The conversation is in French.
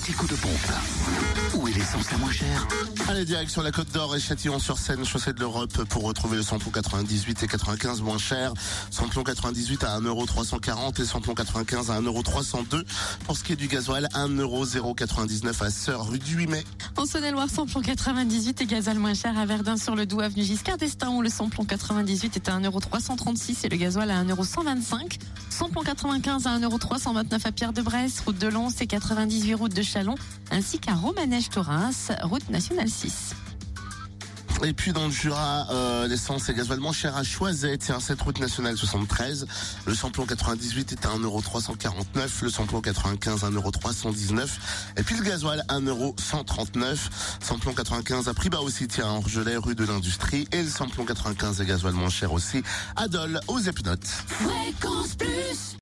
petit coup de pompe. Où est l'essence la moins chère Allez, direction la Côte d'Or et Châtillon-sur-Seine, chaussée de l'Europe, pour retrouver le samplon 98 et 95 moins cher. Samplon 98 à 1,340€ et samplon 95 à 1,302€. Pour ce qui est du gasoil, 1,099€ à Sœur, rue du 8 mai. En Saône-et-Loire, samplon 98 et gasoil moins cher à Verdun sur le Doubs avenue Giscard d'Estaing où le samplon 98 est à 1,336€ et le gasoil à 1,125€. Samplon 95 à 1,329€ à Pierre-de-Bresse, route de Lons et 98 route de Chalon, ainsi qu'à Romanèche-Torins, route nationale 6. Et puis dans le Jura, euh, l'essence et gasoil moins cher à Choiset, tiens, cette route nationale 73. Le samplon 98 est à 1,349€, le samplon 95 à 1,319€, et puis le gasoil 1,139€. Samplon 95 à prix bas aussi, tiens, en Orgelet, rue de l'Industrie, et le samplon 95 et gasoil moins cher aussi à Dole, aux Epnotes. Fréquence plus